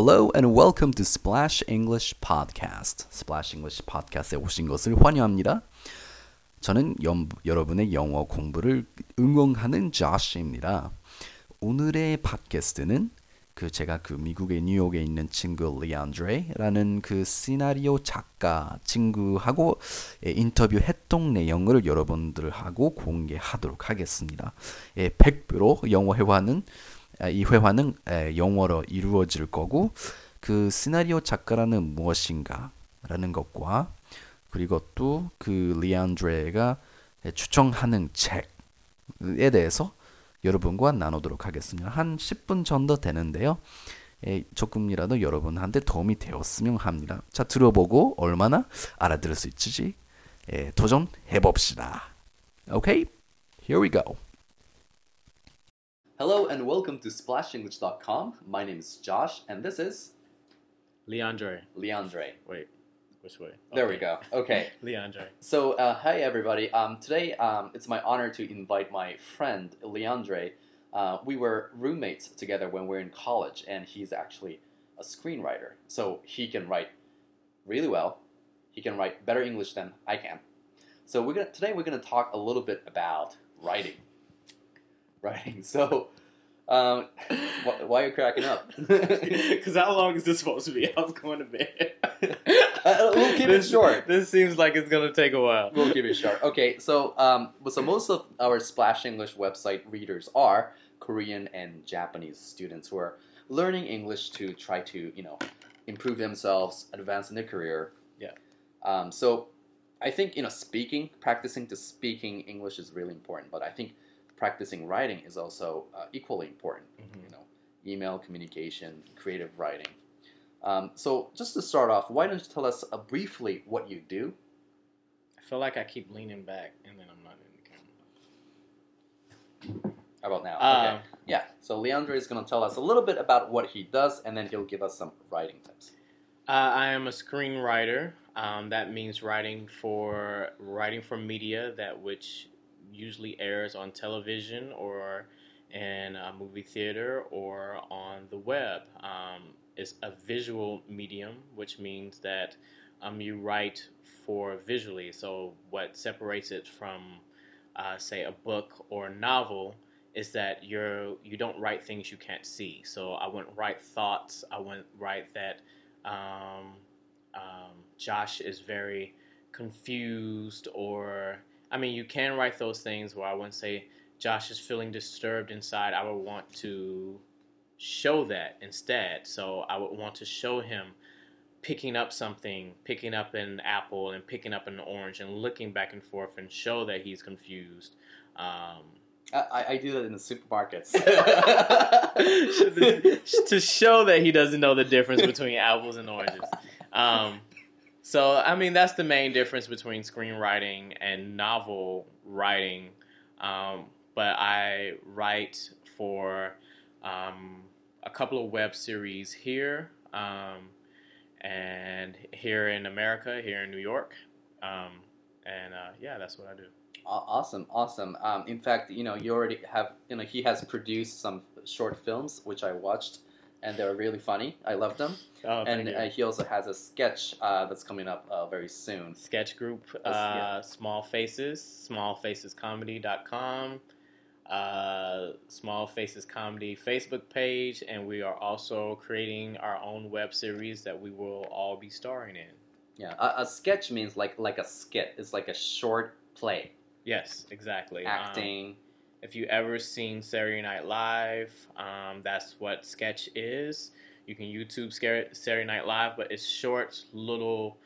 Hello and welcome to Splash English Podcast. Splash English Podcast에 오신 것을 환영합니다. 저는 연, 여러분의 영어 공부를 응원하는 Josh입니다. 오늘의 팟캐스트는 그 제가 그 미국의 뉴욕에 있는 친구 리안드레라는 그 시나리오 작가 친구하고 인터뷰했던 내용을 여러분들하고 공개하도록 하겠습니다. 예, 100% 영어 회화는 이 회화는 영어로 이루어질 거고 그 시나리오 작가라는 무엇인가 라는 것과 그리고 또 그 리안드레가 추천하는 책에 대해서 여러분과 나누도록 하겠습니다. 한 10분 정도 되는데요. 에, 조금이라도 여러분한테 도움이 되었으면 합니다. 자, 들어보고 얼마나 알아들을 수 있을지 에, 도전해 봅시다. Okay? Here we go. Hello and welcome to splashenglish.com. My name is Josh and this is Leandre. Leandre. Wait, which way? There we go. Okay. Leandre. So, uh, hi everybody. Um, today, um, it's my honor to invite my friend Leandre. Uh, we were roommates together when we were in college, and he's actually a screenwriter. So he can write really well. He can write better English than I can. So we're gonna today we're gonna talk a little bit about writing. Writing. So, um, wh- why are you cracking up? Because how long is this supposed to be? I was going to bed. Uh, we'll keep it short. This seems like it's going to take a while. We'll keep it short. Okay, so um, so most of our Splash English website readers are Korean and Japanese students who are learning English to try to you know improve themselves, advance in their career. Yeah. Um, so I think you know speaking, practicing to speaking English is really important, but I think practicing writing is also uh, equally important. Mhm. You know, email communication, creative writing. Um, so just to start off, why don't you tell us uh, briefly what you do? I feel like I keep leaning back and then I'm not in the camera. How about now? Um, okay. Yeah. So Leandro is going to tell us a little bit about what he does, and then he'll give us some writing tips. Uh, I am a screenwriter. Um, that means writing for writing for media that which usually airs on television or in a movie theater or on the web. Um, it's a visual medium, which means that um, you write for visually. So what separates it from, uh, say, a book or a novel is that you're you don't write things you can't see. So I wouldn't write thoughts. I wouldn't write that um, um, Josh is very confused, or I mean, you can write those things where I wouldn't say Josh is feeling disturbed inside. I would want to show that instead. So I would want to show him picking up something, picking up an apple and picking up an orange, and looking back and forth and show that he's confused. Um, I, I- do that in the supermarkets. to show that he doesn't know the difference between apples and oranges. Um, so, I mean, that's the main difference between screenwriting and novel writing. Um, but I write for um, a couple of web series here, um, and here in America, here in New York. Um, and uh, yeah, that's what I do. Awesome, awesome. Um, in fact, you know, you already have, you know, he has produced some short films which I watched, and they're really funny. I love them. Oh, and uh, he also has a sketch uh, that's coming up uh, very soon. sketch group That's- yeah. uh, small faces smallfacescomedy.com uh, small faces comedy facebook page and we are also creating our own web series that we will all be starring in Yeah, a, a sketch means like like a skit. It's like a short play, yes exactly Um, acting. If you ever seen saturday night live um, that's what sketch is you can youtube saturday night live but it's short little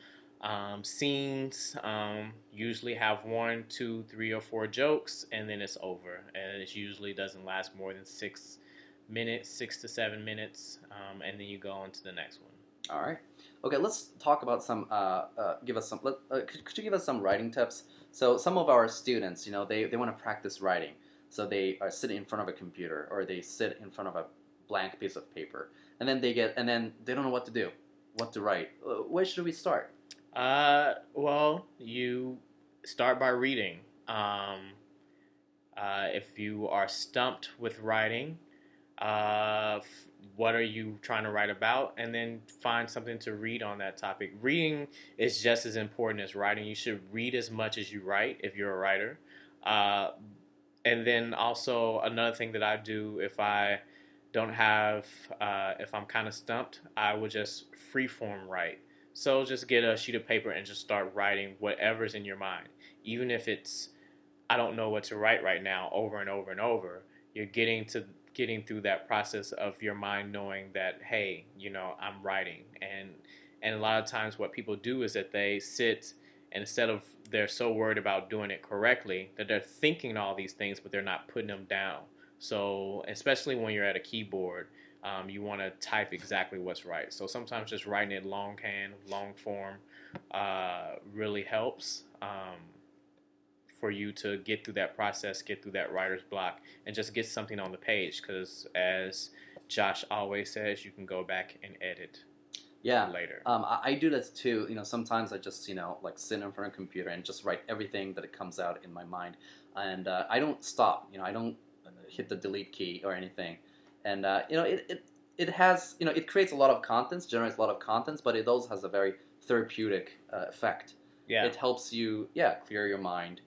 um, scenes um, usually have one, two, three, or four jokes, and then it's over. And it usually doesn't last more than six minutes, six to seven minutes, um, and then you go on to the next one. All right. Okay, let's talk about some. Uh, uh, give us some. Let, uh, could, could you give us some writing tips? So some of our students, you know, they, they want to practice writing. So they are sitting in front of a computer or they sit in front of a blank piece of paper, and then they get and then they don't know what to do, what to write. Uh, where should we start? Uh, well, you start by reading. Um, uh, if you are stumped with writing, uh, f- what are you trying to write about, and then find something to read on that topic. Reading is just as important as writing. You should read as much as you write if you're a writer. Uh, and then also another thing that I do if I don't have, uh, if I'm kind of stumped, I would just freeform write. So just get a sheet of paper and just start writing whatever's in your mind, even if it's I don't know what to write right now, over and over and over. You're getting to getting through that process of your mind knowing that hey, you know, I'm writing, and and a lot of times what people do is that they sit instead of they're so worried about doing it correctly that they're thinking all these things, but they're not putting them down. So especially when you're at a keyboard um, you want to type exactly what's right. So sometimes just writing it longhand, long form, uh, really helps um, for you to get through that process, get through that writer's block, and just get something on the page. Because as Josh always says, you can go back and edit Yeah. later. Um, I, I do that too. You know, sometimes I just you know like sit in front of a computer and just write everything that it comes out in my mind, and uh, I don't stop. You know, I don't uh, hit the delete key or anything, and uh, you know it, it it has you know it creates a lot of contents, generates a lot of contents, but it also has a very therapeutic uh, effect. yeah, It helps you yeah clear your mind,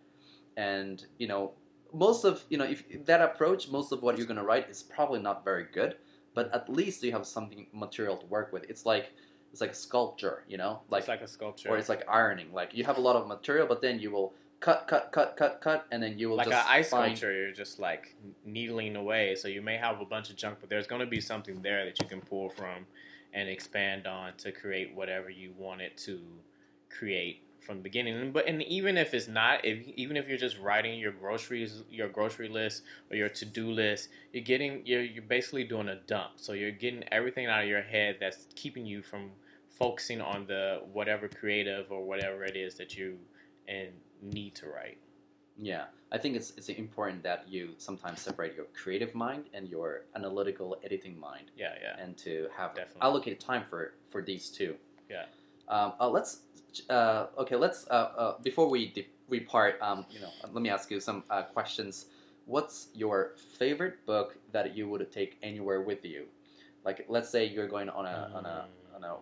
and you know most of you know if that approach, most of what you're gonna write is probably not very good, but at least you have something material to work with. It's like it's like sculpture, you know, like, it's like a sculpture, or it's like ironing. Like you have a lot of material, but then you will cut, cut, cut, cut, cut, and then you will like an just ice find, sculpture. You're just like needling away. So you may have a bunch of junk, but there's going to be something there that you can pull from and expand on to create whatever you want it to create from the beginning. But and even if it's not, if even if you're just writing your groceries, your grocery list or your to do list, you're getting you're you're basically doing a dump. So you're getting everything out of your head that's keeping you from focusing on the whatever creative or whatever it is that you and need to write. Yeah, I think it's it's important that you sometimes separate your creative mind and your analytical editing mind, Yeah, yeah. and to have Definitely. allocate time for for these two. Yeah. Um, uh, let's uh, okay. Let's uh, uh, before we de- we part. Um, you know, let me ask you some uh, questions. What's your favorite book that you would take anywhere with you? Like, let's say you're going on a on a on a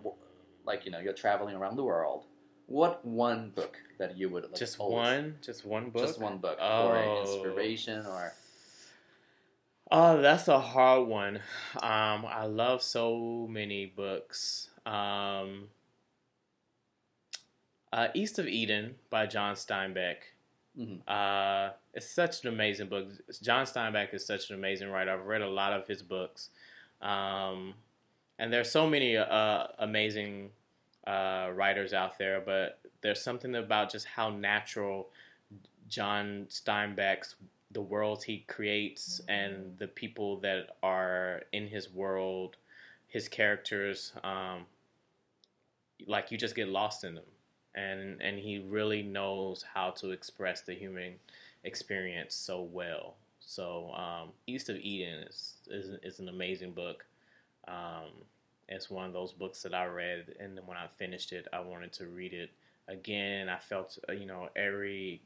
like you know you're traveling around the world. What one book that you would like, just always- one, just one book. just one book Oh. for inspiration or Oh, that's a hard one. Um, I love so many books. Um, uh, East of Eden by John Steinbeck. Mhm. Uh, it's such an amazing book. John Steinbeck is such an amazing writer. I've read a lot of his books, um, and there's so many uh, amazing uh, writers out there. But there's something about just how natural John Steinbeck's the worlds he creates and the people that are in his world, his characters. Um, like you just get lost in them and and he really knows how to express the human experience so well. So um, East of Eden is, is is an amazing book. Um, it's one of those books that I read, and then when I finished it, I wanted to read it again. I felt uh, you know every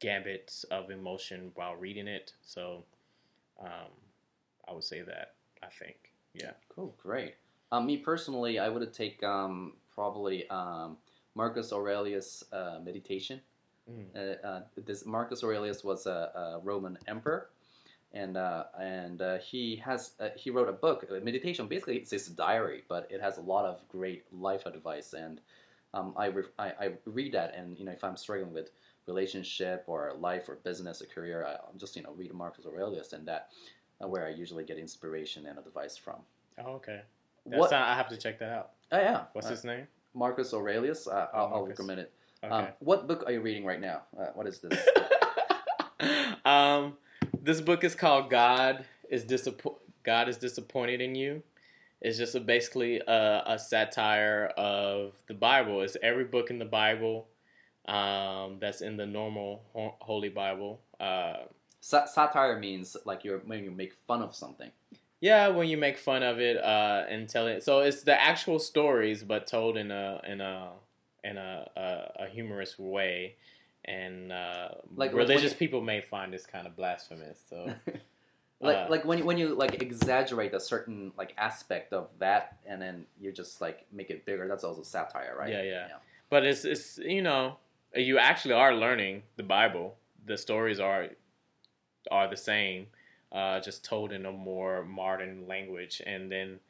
gambit of emotion while reading it. So um, I would say that I think yeah. Cool, great. Um, me personally, I would take um, probably um, Marcus Aurelius' uh, Meditation. Mm. Uh, uh, this Marcus Aurelius was a, a Roman emperor, and uh, and uh, he has uh, he wrote a book, meditation. Basically, it's his diary, but it has a lot of great life advice. And um, I, re- I I read that, and you know, if I'm struggling with relationship or life or business or career, I, I'm just you know read Marcus Aurelius, and that uh, where I usually get inspiration and advice from. Oh, okay. That's What? I have to check that out. Oh yeah, What's uh, his name? Marcus Aurelius. Uh, Oh, I'll, I'll Marcus. recommend it. Okay. Um, what book are you reading right now? Uh, what is this? um, this book is called God is Disappo- God is disappointed in you. It's just a, basically a, a satire of the Bible. It's every book in the Bible um, that's in the normal ho- Holy Bible. Uh, Sa- satire means like you're when you make fun of something. Yeah, when you make fun of it uh, and tell it, so it's the actual stories, but told in a in a in a a, a humorous way. And uh, Like, religious people may find this kind of blasphemous. So Like Uh, like when you, when you like exaggerate a certain like aspect of that, and then you just like make it bigger. That's also satire, right? Yeah, yeah. But it's it's you know you actually are learning the Bible. The stories are are the same, uh, just told in a more modern language, and then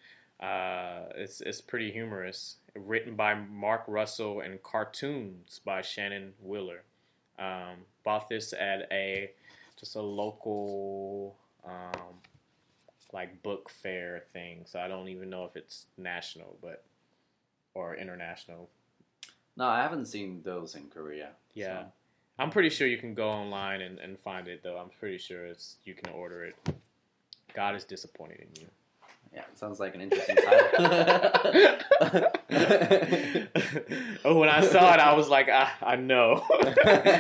uh, it's it's pretty humorous. Written by Mark Russell and cartoons by Shannon Wheeler. Um, bought this at a just a local um, like book fair thing. So I don't even know if it's national, but or international. No, I haven't seen those in Korea. Yeah. so- I'm pretty sure you can go online and, and find it though. I'm pretty sure it's you can order it. God is disappointed in you. Yeah, it sounds like an interesting title. oh, when I saw it, I was like, I, I know.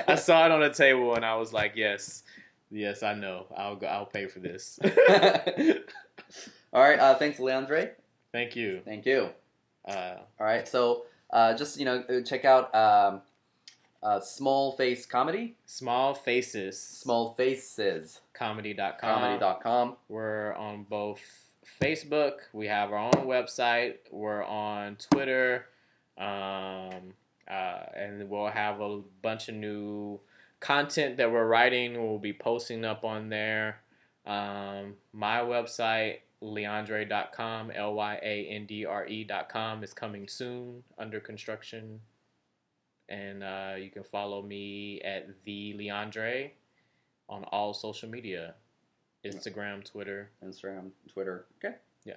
I saw it on the table, and I was like, yes, yes, I know. I'll go. I'll pay for this. All right. Uh, thanks, Leandre. Thank you. Thank you. Uh, All right. So uh, just you know, uh, check out um, uh, Small Face Comedy, small faces. Small Faces Comedy.com. Comedy.com. We're on both Facebook. We have our own website. We're on Twitter. Um, uh, and we'll have a bunch of new content that we're writing. We'll be posting up on there. Um, my website, leandre.com, L Y A N D R E.com, is coming soon, under construction. And uh, you can follow me at the Leandre on all social media Instagram, Twitter. Instagram, Twitter. Okay. Yeah.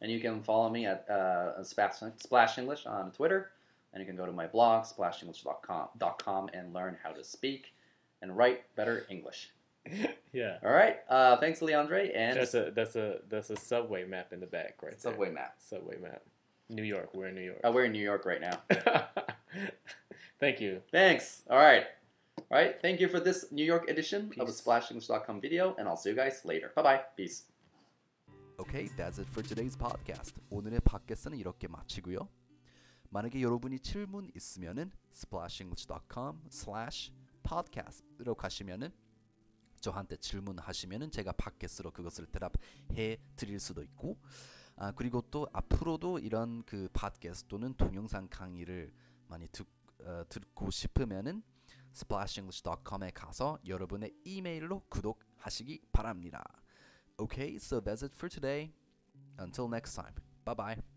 And you can follow me at uh, Splash, Splash English on Twitter. And you can go to my blog, splashenglish.com dot com, and learn how to speak and write better English. yeah. All right. Uh, thanks, Leandre. And That's a that's a that's a subway map in the back, right? there. subway map. Subway map. New York. We're in New York. Uh, we're in New York right now. Thank you. Thanks. All right. All right. Thank you for this New York edition of the Peace. splashenglish.com video, and I'll see you guys later. Bye bye. Peace. Okay, that's it for today's podcast. 오늘의 팟캐스트는 이렇게 마치고요. 만약에 여러분이 질문 있으면은 splashenglish.com/podcast로 가시면은 저한테 질문하시면은 제가 팟캐스트로 그것을 대답해 드릴 수도 있고 아 그리고 또 앞으로도 이런 그 팟캐스트 또는 동영상 강의를 많이 듣, 어, 듣고 싶으면은 splashenglish.com에 가서 여러분의 이메일로 구독하시기 바랍니다. Okay, so that's it for today. Until next time. Bye bye.